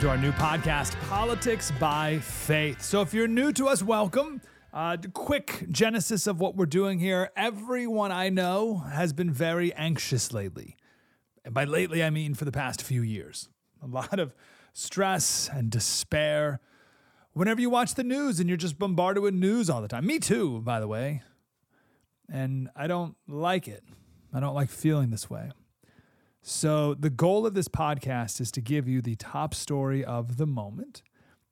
To our new podcast, Politics by Faith. So, if you're new to us, welcome. Uh, quick genesis of what we're doing here. Everyone I know has been very anxious lately. And by lately, I mean for the past few years. A lot of stress and despair. Whenever you watch the news and you're just bombarded with news all the time. Me too, by the way. And I don't like it. I don't like feeling this way. So, the goal of this podcast is to give you the top story of the moment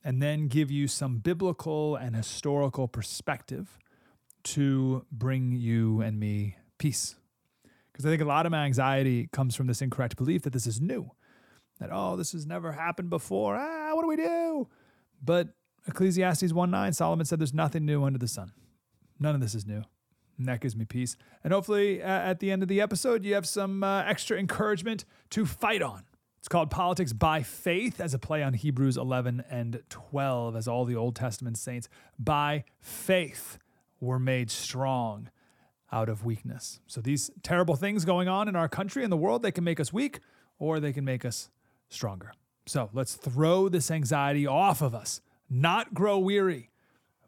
and then give you some biblical and historical perspective to bring you and me peace. Because I think a lot of my anxiety comes from this incorrect belief that this is new, that, oh, this has never happened before. Ah, what do we do? But Ecclesiastes 1 9, Solomon said there's nothing new under the sun. None of this is new. And that gives me peace. And hopefully, uh, at the end of the episode, you have some uh, extra encouragement to fight on. It's called Politics by Faith as a play on Hebrews 11 and 12, as all the Old Testament saints by faith were made strong out of weakness. So these terrible things going on in our country and the world, they can make us weak or they can make us stronger. So let's throw this anxiety off of us, not grow weary,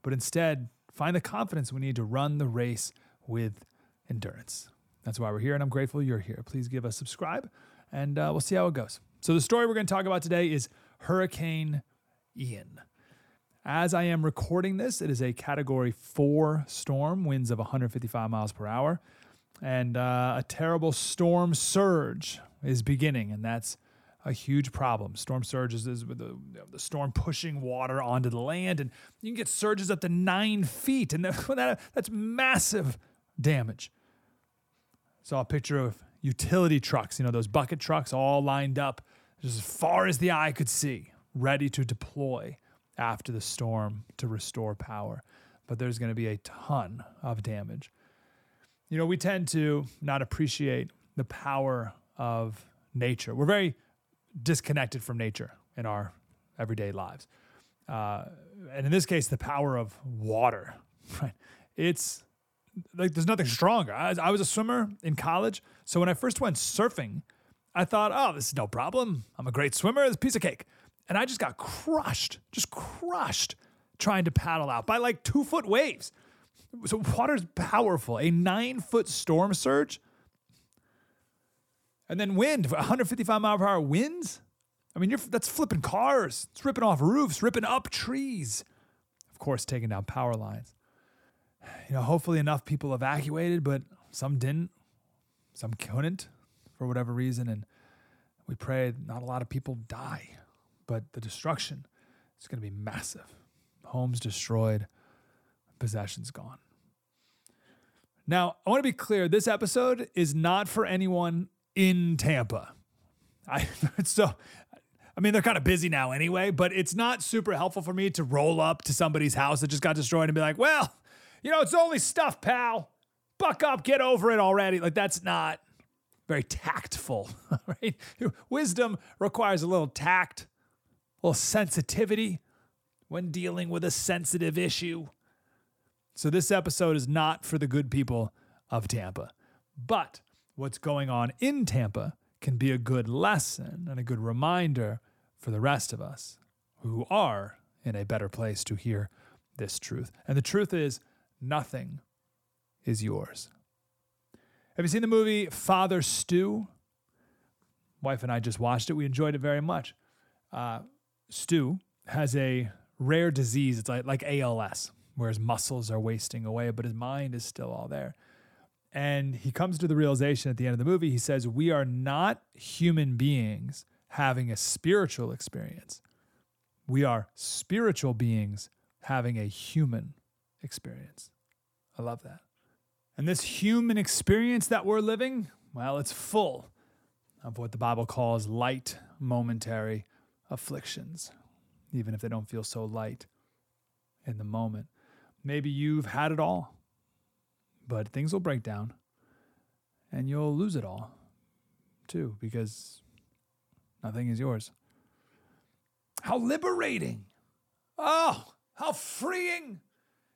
but instead find the confidence we need to run the race with endurance. That's why we're here, and I'm grateful you're here. Please give us subscribe, and uh, we'll see how it goes. So, the story we're going to talk about today is Hurricane Ian. As I am recording this, it is a category four storm, winds of 155 miles per hour, and uh, a terrible storm surge is beginning, and that's a huge problem. Storm surges is with the, the storm pushing water onto the land, and you can get surges up to nine feet, and that, that's massive damage. Saw a picture of utility trucks, you know, those bucket trucks all lined up just as far as the eye could see, ready to deploy after the storm to restore power. But there's going to be a ton of damage. You know, we tend to not appreciate the power of nature. We're very disconnected from nature in our everyday lives. Uh, and in this case, the power of water, right? It's like there's nothing stronger. I, I was a swimmer in college. So when I first went surfing, I thought, oh, this is no problem. I'm a great swimmer. A piece of cake. And I just got crushed, just crushed trying to paddle out by like two foot waves. So water's powerful. A nine foot storm surge. And then wind, 155 mile per hour winds. I mean, that's flipping cars. It's ripping off roofs, ripping up trees. Of course, taking down power lines. You know, hopefully enough people evacuated, but some didn't. Some couldn't for whatever reason. And we pray not a lot of people die, but the destruction is going to be massive. Homes destroyed, possessions gone. Now, I want to be clear this episode is not for anyone in Tampa. I so I mean they're kind of busy now anyway, but it's not super helpful for me to roll up to somebody's house that just got destroyed and be like, "Well, you know, it's only stuff, pal. Buck up, get over it already." Like that's not very tactful, right? Wisdom requires a little tact, a little sensitivity when dealing with a sensitive issue. So, this episode is not for the good people of Tampa. But what's going on in Tampa can be a good lesson and a good reminder for the rest of us who are in a better place to hear this truth. And the truth is, nothing is yours. Have you seen the movie Father Stu? wife and I just watched it. We enjoyed it very much. Uh, Stu has a rare disease. It's like, like ALS, where his muscles are wasting away, but his mind is still all there. And he comes to the realization at the end of the movie, he says, We are not human beings having a spiritual experience. We are spiritual beings having a human experience. I love that. And this human experience that we're living, well, it's full of what the Bible calls light, momentary afflictions, even if they don't feel so light in the moment. Maybe you've had it all, but things will break down and you'll lose it all too because nothing is yours. How liberating! Oh, how freeing!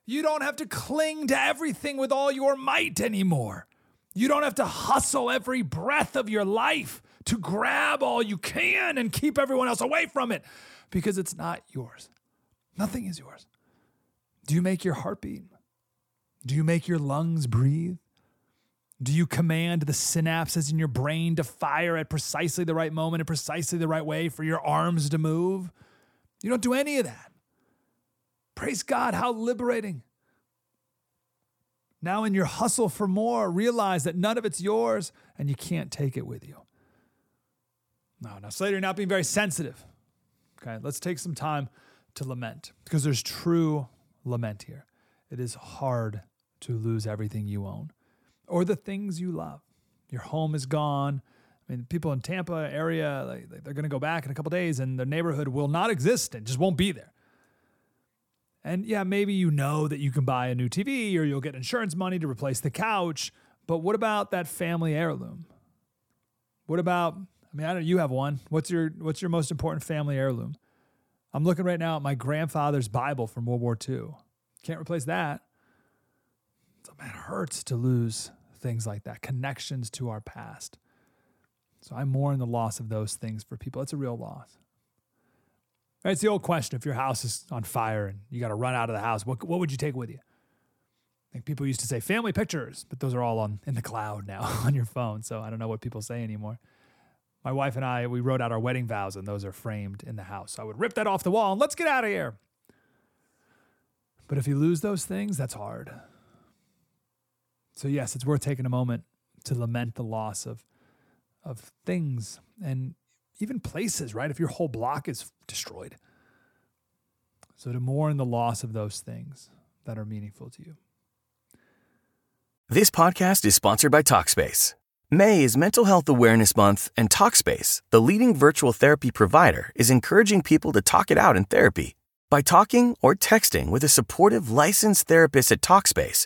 You don't have to cling to everything with all your might anymore. You don't have to hustle every breath of your life to grab all you can and keep everyone else away from it because it's not yours. Nothing is yours. Do you make your heart beat? Do you make your lungs breathe? Do you command the synapses in your brain to fire at precisely the right moment and precisely the right way for your arms to move? You don't do any of that. Praise God, how liberating. Now, in your hustle for more, realize that none of it's yours and you can't take it with you. No, now, Slater, you're not being very sensitive. Okay, let's take some time to lament because there's true lament here. It is hard to lose everything you own or the things you love. Your home is gone. I mean, people in Tampa area, like, they're going to go back in a couple days and their neighborhood will not exist and just won't be there. And yeah, maybe you know that you can buy a new TV or you'll get insurance money to replace the couch, but what about that family heirloom? What about I mean, I don't know, you have one. What's your what's your most important family heirloom? I'm looking right now at my grandfather's Bible from World War II. Can't replace that. Man, it hurts to lose things like that, connections to our past. So I mourn the loss of those things for people. It's a real loss. It's the old question if your house is on fire and you got to run out of the house, what, what would you take with you? I think people used to say family pictures, but those are all on in the cloud now on your phone. So I don't know what people say anymore. My wife and I, we wrote out our wedding vows, and those are framed in the house. So I would rip that off the wall and let's get out of here. But if you lose those things, that's hard. So yes, it's worth taking a moment to lament the loss of of things and even places, right? If your whole block is destroyed. So to mourn the loss of those things that are meaningful to you. This podcast is sponsored by Talkspace. May is Mental Health Awareness Month, and Talkspace, the leading virtual therapy provider, is encouraging people to talk it out in therapy. By talking or texting with a supportive licensed therapist at Talkspace,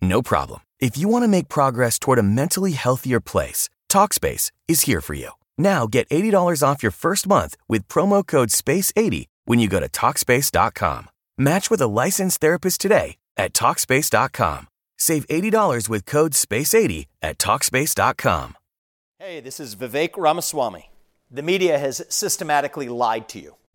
No problem. If you want to make progress toward a mentally healthier place, Talkspace is here for you. Now get $80 off your first month with promo code SPACE80 when you go to TalkSpace.com. Match with a licensed therapist today at TalkSpace.com. Save $80 with code SPACE80 at TalkSpace.com. Hey, this is Vivek Ramaswamy. The media has systematically lied to you.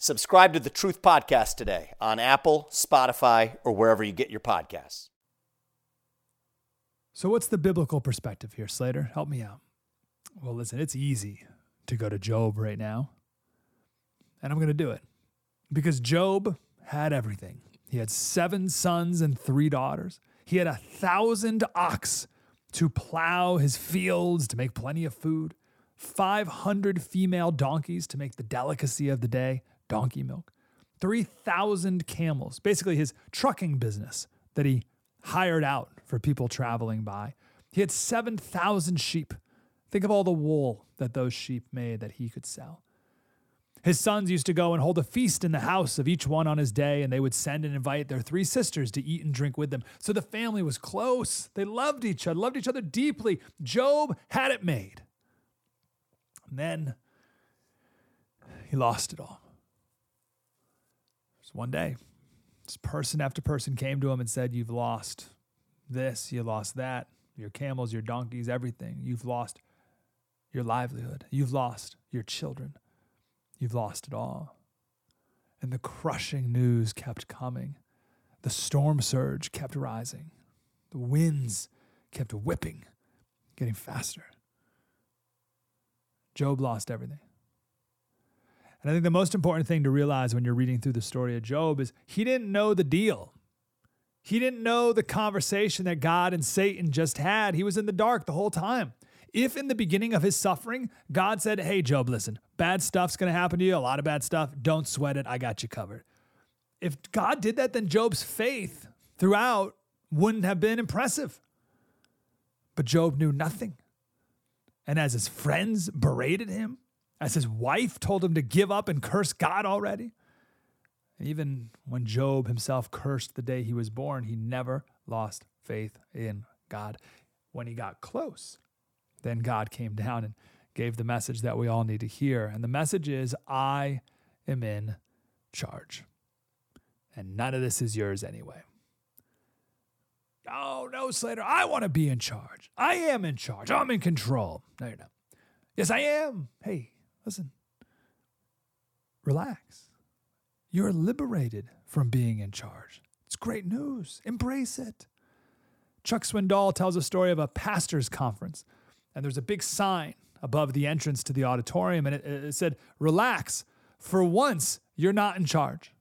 Subscribe to the Truth Podcast today on Apple, Spotify, or wherever you get your podcasts. So, what's the biblical perspective here, Slater? Help me out. Well, listen, it's easy to go to Job right now, and I'm going to do it because Job had everything. He had seven sons and three daughters. He had a thousand ox to plow his fields to make plenty of food, 500 female donkeys to make the delicacy of the day, donkey milk, 3,000 camels, basically his trucking business that he hired out for people traveling by. He had 7,000 sheep. Think of all the wool that those sheep made that he could sell. His sons used to go and hold a feast in the house of each one on his day, and they would send and invite their three sisters to eat and drink with them. So the family was close. They loved each other, loved each other deeply. Job had it made. And then he lost it all. One day, this person after person came to him and said, You've lost this, you lost that, your camels, your donkeys, everything. You've lost your livelihood. You've lost your children. You've lost it all. And the crushing news kept coming. The storm surge kept rising. The winds kept whipping, getting faster. Job lost everything. And I think the most important thing to realize when you're reading through the story of Job is he didn't know the deal. He didn't know the conversation that God and Satan just had. He was in the dark the whole time. If in the beginning of his suffering, God said, Hey, Job, listen, bad stuff's going to happen to you, a lot of bad stuff. Don't sweat it. I got you covered. If God did that, then Job's faith throughout wouldn't have been impressive. But Job knew nothing. And as his friends berated him, as his wife told him to give up and curse God already, even when Job himself cursed the day he was born, he never lost faith in God. When he got close, then God came down and gave the message that we all need to hear. And the message is I am in charge. And none of this is yours anyway. Oh, no, Slater, I want to be in charge. I am in charge. I'm in control. No, you're not. Yes, I am. Hey, listen, relax. You're liberated from being in charge. It's great news. Embrace it. Chuck Swindoll tells a story of a pastor's conference and there's a big sign above the entrance to the auditorium, and it, it said, Relax, for once, you're not in charge.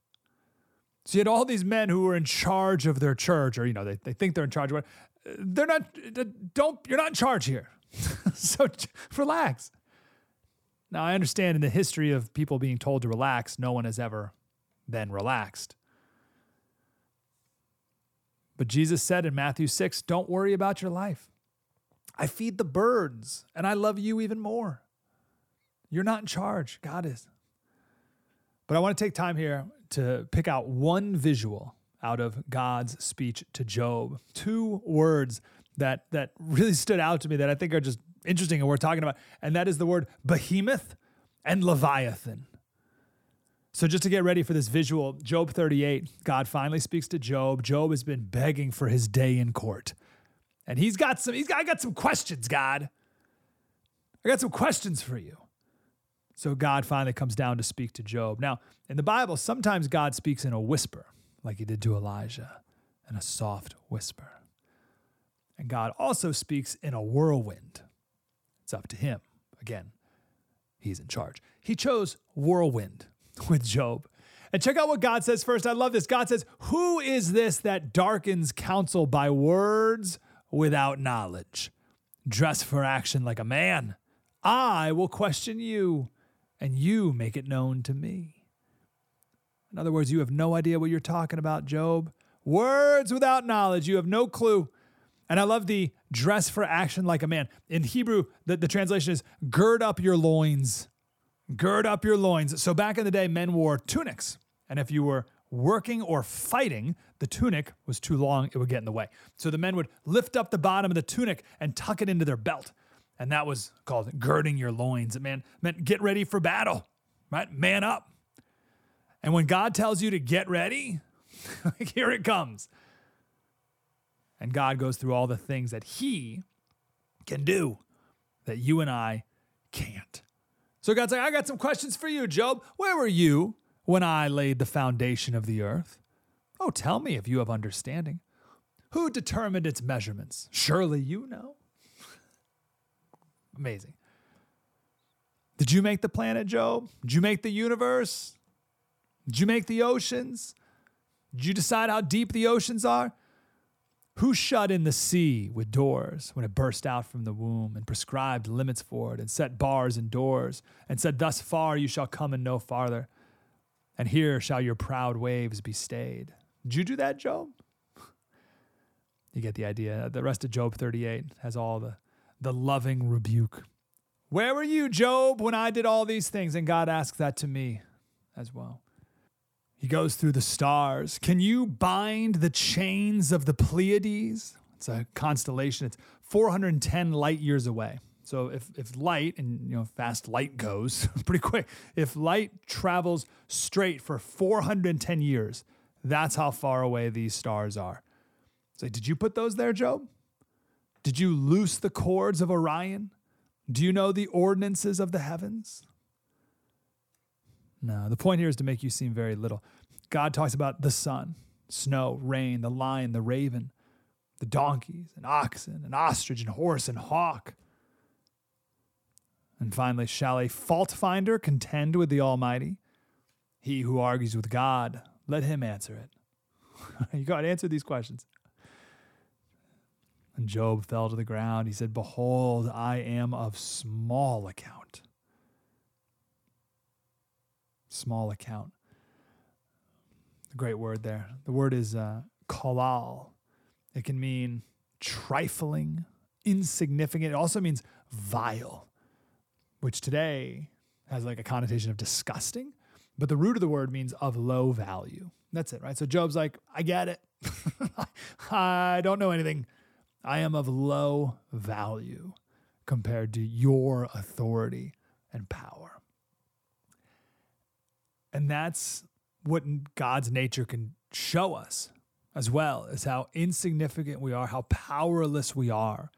So you had all these men who were in charge of their church, or you know, they, they think they're in charge they're not don't you're not in charge here. so relax. Now I understand in the history of people being told to relax, no one has ever been relaxed. But Jesus said in Matthew 6, don't worry about your life. I feed the birds and I love you even more. You're not in charge, God is. But I want to take time here to pick out one visual out of God's speech to Job. Two words that that really stood out to me that I think are just interesting and we're talking about, and that is the word behemoth and leviathan. So just to get ready for this visual, Job 38, God finally speaks to Job. Job has been begging for his day in court. And he's got some, he's got, I got some questions, God. I got some questions for you. So God finally comes down to speak to Job. Now, in the Bible, sometimes God speaks in a whisper, like he did to Elijah, in a soft whisper. And God also speaks in a whirlwind. It's up to him. Again, he's in charge. He chose whirlwind with Job. And check out what God says first. I love this. God says, Who is this that darkens counsel by words without knowledge. Dress for action like a man. I will question you, and you make it known to me. In other words, you have no idea what you're talking about, Job. Words without knowledge, you have no clue. And I love the dress for action like a man. In Hebrew, the, the translation is gird up your loins. Gird up your loins. So back in the day, men wore tunics. And if you were working or fighting, the tunic was too long, it would get in the way. So the men would lift up the bottom of the tunic and tuck it into their belt. And that was called girding your loins. It meant, meant get ready for battle, right? Man up. And when God tells you to get ready, here it comes. And God goes through all the things that He can do that you and I can't. So God's like, I got some questions for you, Job. Where were you when I laid the foundation of the earth? Oh, tell me if you have understanding. Who determined its measurements? Surely you know. Amazing. Did you make the planet, Job? Did you make the universe? Did you make the oceans? Did you decide how deep the oceans are? Who shut in the sea with doors when it burst out from the womb and prescribed limits for it and set bars and doors and said, Thus far you shall come and no farther? and here shall your proud waves be stayed. Did you do that, Job? You get the idea. The rest of Job 38 has all the, the loving rebuke. Where were you, Job, when I did all these things? And God asks that to me as well. He goes through the stars. Can you bind the chains of the Pleiades? It's a constellation. It's 410 light years away. So if, if light and you know fast light goes pretty quick, if light travels straight for 410 years, that's how far away these stars are. So did you put those there, Job? Did you loose the cords of Orion? Do you know the ordinances of the heavens? No, the point here is to make you seem very little. God talks about the sun, snow, rain, the lion, the raven, the donkeys and oxen and ostrich and horse and hawk. And finally, shall a fault finder contend with the Almighty? He who argues with God, let him answer it. you got to answer these questions. And Job fell to the ground. He said, Behold, I am of small account. Small account. Great word there. The word is uh, kalal. It can mean trifling, insignificant. It also means vile, which today has like a connotation of disgusting. But the root of the word means of low value. That's it, right? So Job's like, I get it. I don't know anything. I am of low value compared to your authority and power. And that's what God's nature can show us as well is how insignificant we are, how powerless we are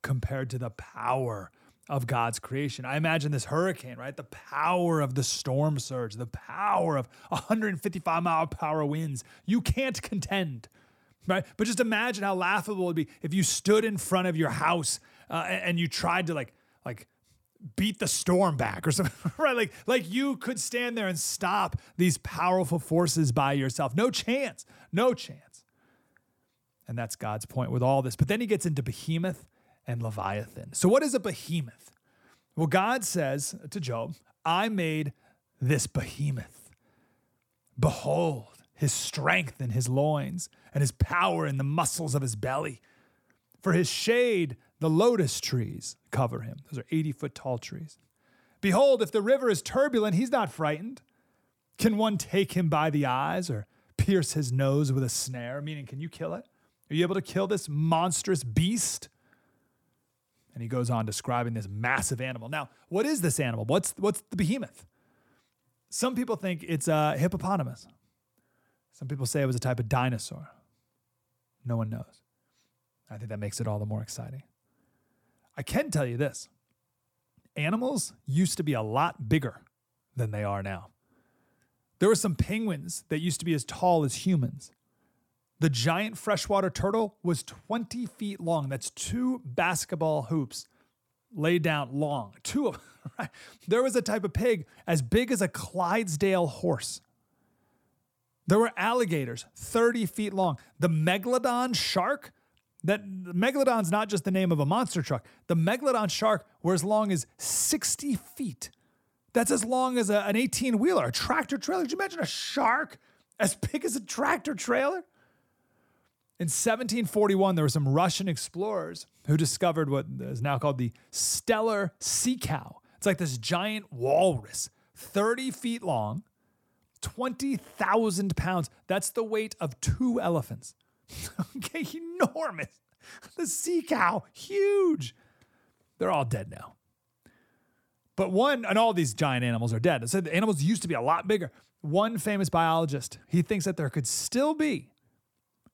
compared to the power of God's creation. I imagine this hurricane, right? The power of the storm surge, the power of 155 mile hour winds. You can't contend right? But just imagine how laughable it would be if you stood in front of your house uh, and you tried to like like beat the storm back or something, right? Like like you could stand there and stop these powerful forces by yourself. No chance, no chance. And that's God's point with all this. But then he gets into behemoth and leviathan. So what is a behemoth? Well, God says to Job, "I made this behemoth. Behold." his strength in his loins, and his power in the muscles of his belly. For his shade, the lotus trees cover him. Those are 80 foot tall trees. Behold, if the river is turbulent, he's not frightened. Can one take him by the eyes or pierce his nose with a snare? Meaning, can you kill it? Are you able to kill this monstrous beast? And he goes on describing this massive animal. Now, what is this animal? What's, what's the behemoth? Some people think it's a hippopotamus. Some people say it was a type of dinosaur. No one knows. I think that makes it all the more exciting. I can tell you this animals used to be a lot bigger than they are now. There were some penguins that used to be as tall as humans. The giant freshwater turtle was 20 feet long. That's two basketball hoops laid down long. Two of. Right? There was a type of pig as big as a Clydesdale horse. There were alligators 30 feet long. The megalodon shark, that megalodon's not just the name of a monster truck. The megalodon shark were as long as 60 feet. That's as long as a, an 18 wheeler, a tractor trailer. Could you imagine a shark as big as a tractor trailer? In 1741, there were some Russian explorers who discovered what is now called the Steller sea cow. It's like this giant walrus, 30 feet long, 20,000 pounds. That's the weight of two elephants. okay, enormous. The sea cow, huge. They're all dead now. But one, and all these giant animals are dead. Said the animals used to be a lot bigger. One famous biologist, he thinks that there could still be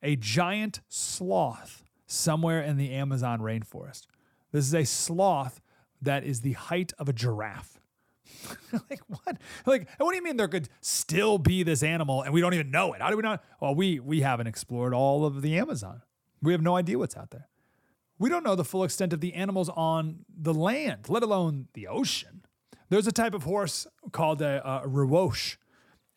a giant sloth somewhere in the Amazon rainforest. This is a sloth that is the height of a giraffe. like what? Like what do you mean there could still be this animal and we don't even know it? How do we not? Well, we we haven't explored all of the Amazon. We have no idea what's out there. We don't know the full extent of the animals on the land, let alone the ocean. There's a type of horse called a, a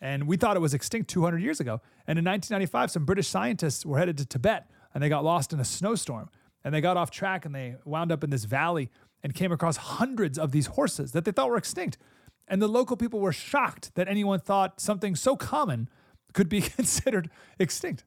and we thought it was extinct 200 years ago. And in 1995, some British scientists were headed to Tibet and they got lost in a snowstorm and they got off track and they wound up in this valley and came across hundreds of these horses that they thought were extinct. And the local people were shocked that anyone thought something so common could be considered extinct.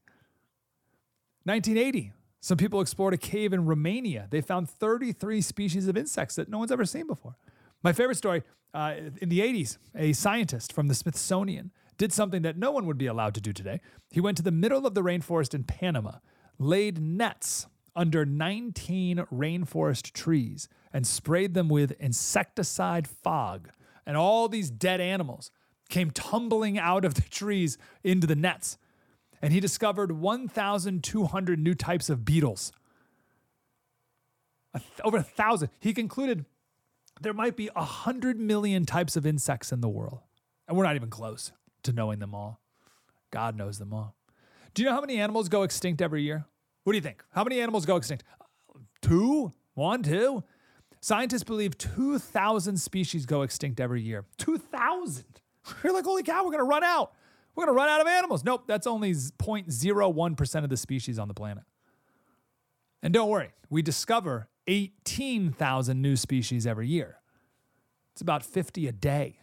1980, Some people explored a cave in Romania. They found 33 species of insects that no one's ever seen before. My favorite story uh, in the 80s, a scientist from the Smithsonian did something that no one would be allowed to do today. He went to the middle of the rainforest in Panama, laid nets under 19 rainforest trees, and sprayed them with insecticide fog. And all these dead animals came tumbling out of the trees into the nets. And he discovered 1,200 new types of beetles. Over a thousand. He concluded there might be 100 million types of insects in the world. And we're not even close to knowing them all. God knows them all. Do you know how many animals go extinct every year? What do you think? How many animals go extinct? Two? One, two? Scientists believe 2,000 species go extinct every year. 2,000. You're like, holy cow, we're to run out. We're to run out of animals. Nope, that's only 0.01% of the species on the planet. And don't worry, we discover 18,000 new species every year. It's about 50 a day.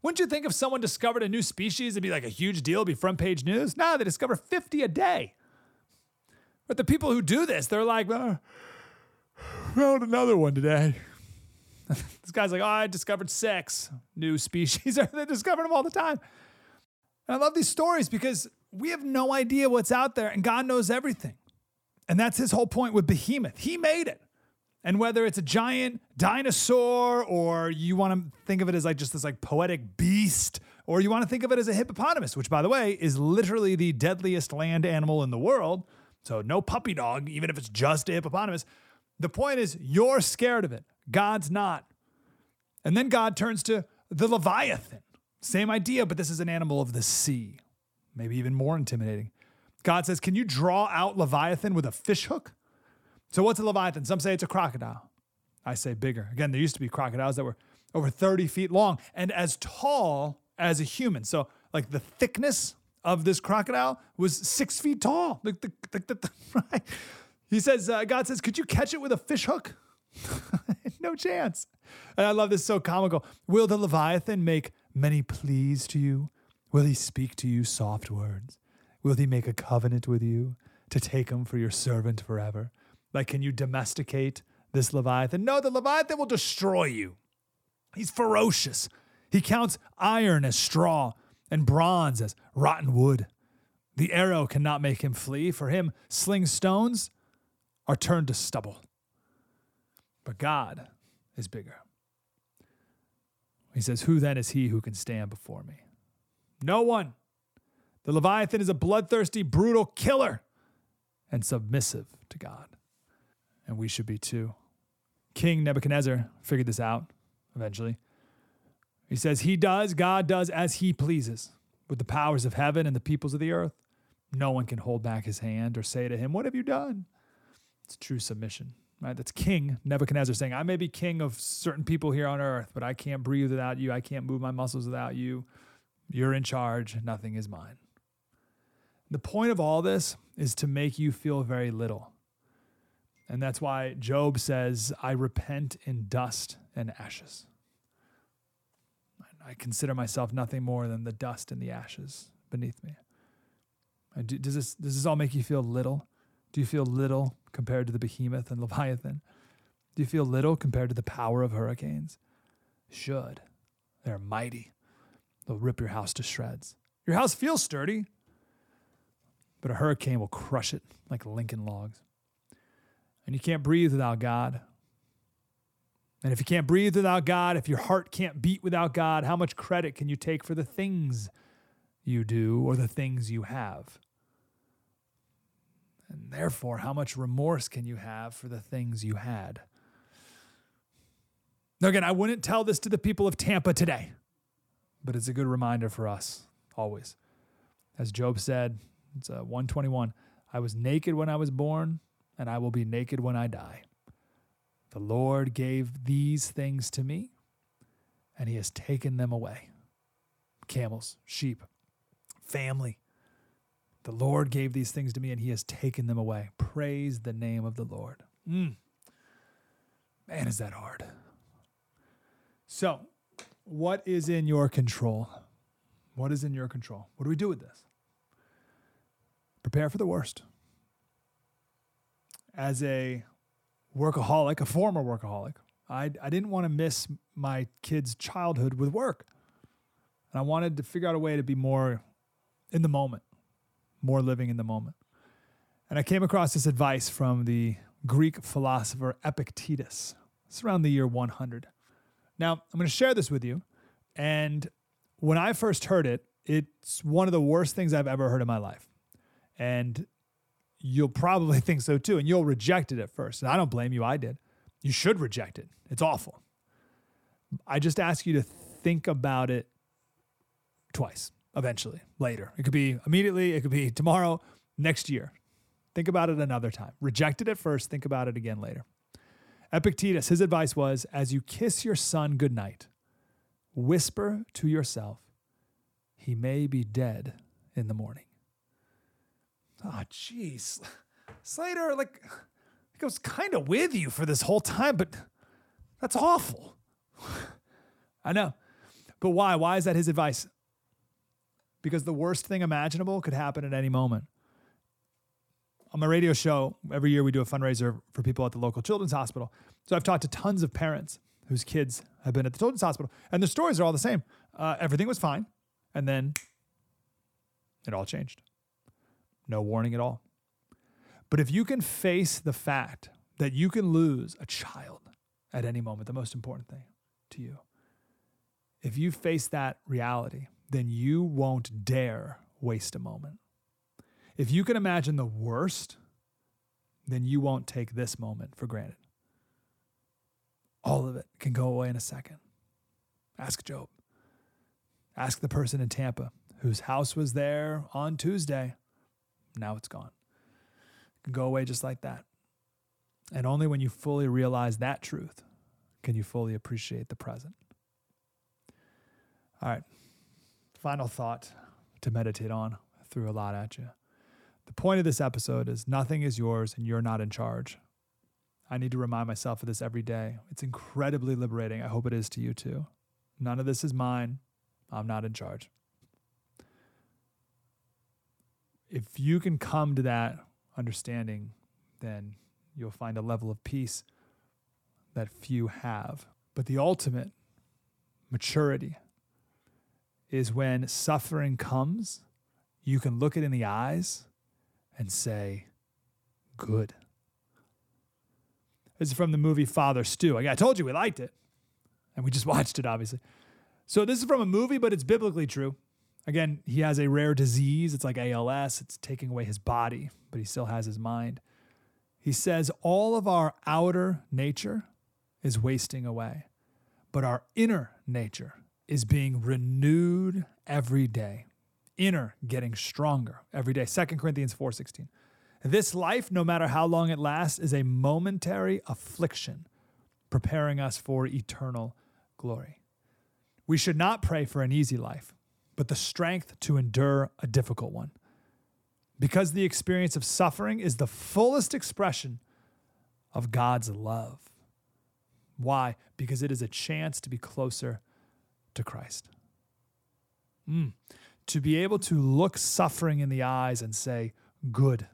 Wouldn't you think if someone discovered a new species, it'd be like a huge deal, it'd be front page news? No, they discover 50 a day. But the people who do this, they're like, oh, found another one today. this guy's like, oh, I discovered six new species. they discover them all the time. And I love these stories because we have no idea what's out there and God knows everything. And that's his whole point with Behemoth. He made it. And whether it's a giant dinosaur or you want to think of it as like just this like poetic beast or you want to think of it as a hippopotamus, which by the way is literally the deadliest land animal in the world. So no puppy dog, even if it's just a hippopotamus. The point is you're scared of it. God's not. And then God turns to the Leviathan. Same idea, but this is an animal of the sea. Maybe even more intimidating. God says, Can you draw out Leviathan with a fish hook? So, what's a Leviathan? Some say it's a crocodile. I say bigger. Again, there used to be crocodiles that were over 30 feet long and as tall as a human. So, like the thickness of this crocodile was six feet tall. Like the, the, the, right? He says, uh, God says, Could you catch it with a fish hook? no chance. And I love this so comical. Will the Leviathan make many pleas to you? Will he speak to you soft words? Will he make a covenant with you to take him for your servant forever? Like, can you domesticate this Leviathan? No, the Leviathan will destroy you. He's ferocious. He counts iron as straw and bronze as rotten wood. The arrow cannot make him flee. For him, sling stones are turned to stubble. But God is bigger. He says, Who then is he who can stand before me? No one. The Leviathan is a bloodthirsty, brutal killer and submissive to God. And we should be too. King Nebuchadnezzar figured this out eventually. He says, He does, God does as He pleases with the powers of heaven and the peoples of the earth. No one can hold back his hand or say to him, What have you done? It's true submission, right? That's King Nebuchadnezzar saying, I may be king of certain people here on earth, but I can't breathe without you. I can't move my muscles without you. You're in charge. Nothing is mine. The point of all this is to make you feel very little. And that's why Job says, I repent in dust and ashes. I consider myself nothing more than the dust and the ashes beneath me. Do, does, this, does this all make you feel little? Do you feel little compared to the behemoth and Leviathan? Do you feel little compared to the power of hurricanes? Should. They're mighty. They'll rip your house to shreds. Your house feels sturdy, but a hurricane will crush it like Lincoln logs. And you can't breathe without God. And if you can't breathe without God, if your heart can't beat without God, how much credit can you take for the things you do or the things you have? And therefore, how much remorse can you have for the things you had? Now, again, I wouldn't tell this to the people of Tampa today, but it's a good reminder for us always. As Job said, it's uh, 121 I was naked when I was born, and I will be naked when I die. The Lord gave these things to me, and he has taken them away camels, sheep, family. The Lord gave these things to me, and he has taken them away. Praise the name of the Lord. Mm. Man, is that hard. So, what is in your control? What is in your control? What do we do with this? Prepare for the worst. as a workaholic, a former workaholic, I, I didn't want to miss my kids' childhood with work. And I wanted to figure out a way to be more in the moment, more living in the moment. And I came across this advice from the Greek philosopher Epictetus. It's around the year 100. Now, I'm going to share this with you. And when I first heard it, it's one of the worst things I've ever heard in my life. And you'll probably think so too. And you'll reject it at first. And I don't blame you. I did. You should reject it. It's awful. I just ask you to think about it twice, eventually, later. It could be immediately, it could be tomorrow, next year. Think about it another time. Reject it at first, think about it again later. Epictetus, his advice was as you kiss your son goodnight, whisper to yourself, he may be dead in the morning. Oh, jeez. Slater, like, I was kind of with you for this whole time, but that's awful. I know. But why? Why is that his advice? Because the worst thing imaginable could happen at any moment. On my radio show, every year we do a fundraiser for people at the local children's hospital. So I've talked to tons of parents whose kids have been at the children's hospital, and the stories are all the same. Uh, everything was fine, and then it all changed. No warning at all. But if you can face the fact that you can lose a child at any moment, the most important thing to you, if you face that reality, then you won't dare waste a moment. If you can imagine the worst, then you won't take this moment for granted. All of it can go away in a second. Ask Job. Ask the person in Tampa whose house was there on Tuesday. Now it's gone. It can go away just like that. And only when you fully realize that truth can you fully appreciate the present. All right. Final thought to meditate on. Threw a lot at you. The point of this episode is nothing is yours and you're not in charge. I need to remind myself of this every day. It's incredibly liberating. I hope it is to you too. None of this is mine. I'm not in charge. If you can come to that understanding, then you'll find a level of peace that few have. But the ultimate maturity is when suffering comes, you can look it in the eyes and say, Good. This is from the movie Father Stu. I told you we liked it. And we just watched it, obviously. So this is from a movie, but it's biblically true. Again, he has a rare disease. It's like ALS. It's taking away his body, but he still has his mind. He says, All of our outer nature is wasting away, but our inner nature is being renewed every day. Inner getting stronger every day. 2 Corinthians 4:16. This life, no matter how long it lasts, is a momentary affliction, preparing us for eternal glory. We should not pray for an easy life, but the strength to endure a difficult one. Because the experience of suffering is the fullest expression of God's love. Why? Because it is a chance to be closer to Christ. Mm. To be able to look suffering in the eyes and say, Good,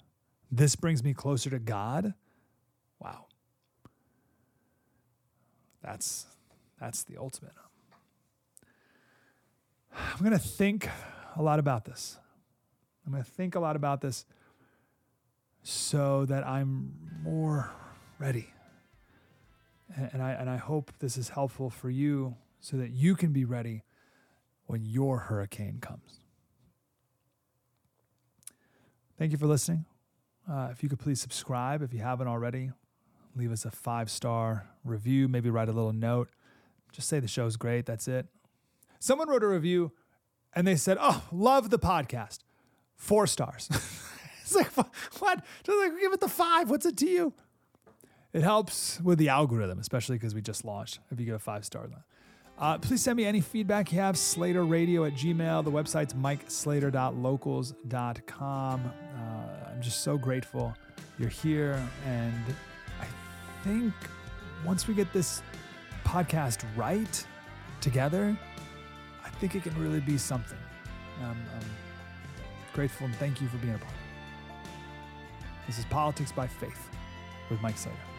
this brings me closer to God. Wow. That's that's the ultimate. I'm going to think a lot about this. I'm going to think a lot about this so that I'm more ready. And I, and I hope this is helpful for you so that you can be ready when your hurricane comes. Thank you for listening. Uh, if you could please subscribe if you haven't already, leave us a five star review, maybe write a little note. Just say the show's great. That's it. Someone wrote a review and they said, Oh, love the podcast. Four stars. it's like, what? Just like, give it the five. What's it to you? It helps with the algorithm, especially because we just launched. If you give a five star, uh, please send me any feedback you have. Slater Radio at Gmail. The website's mikeslater.locals.com. Uh, I'm just so grateful you're here. And I think once we get this podcast right together, I think it can really be something. I'm grateful and thank you for being a part. This is Politics by Faith. with Mike Slater.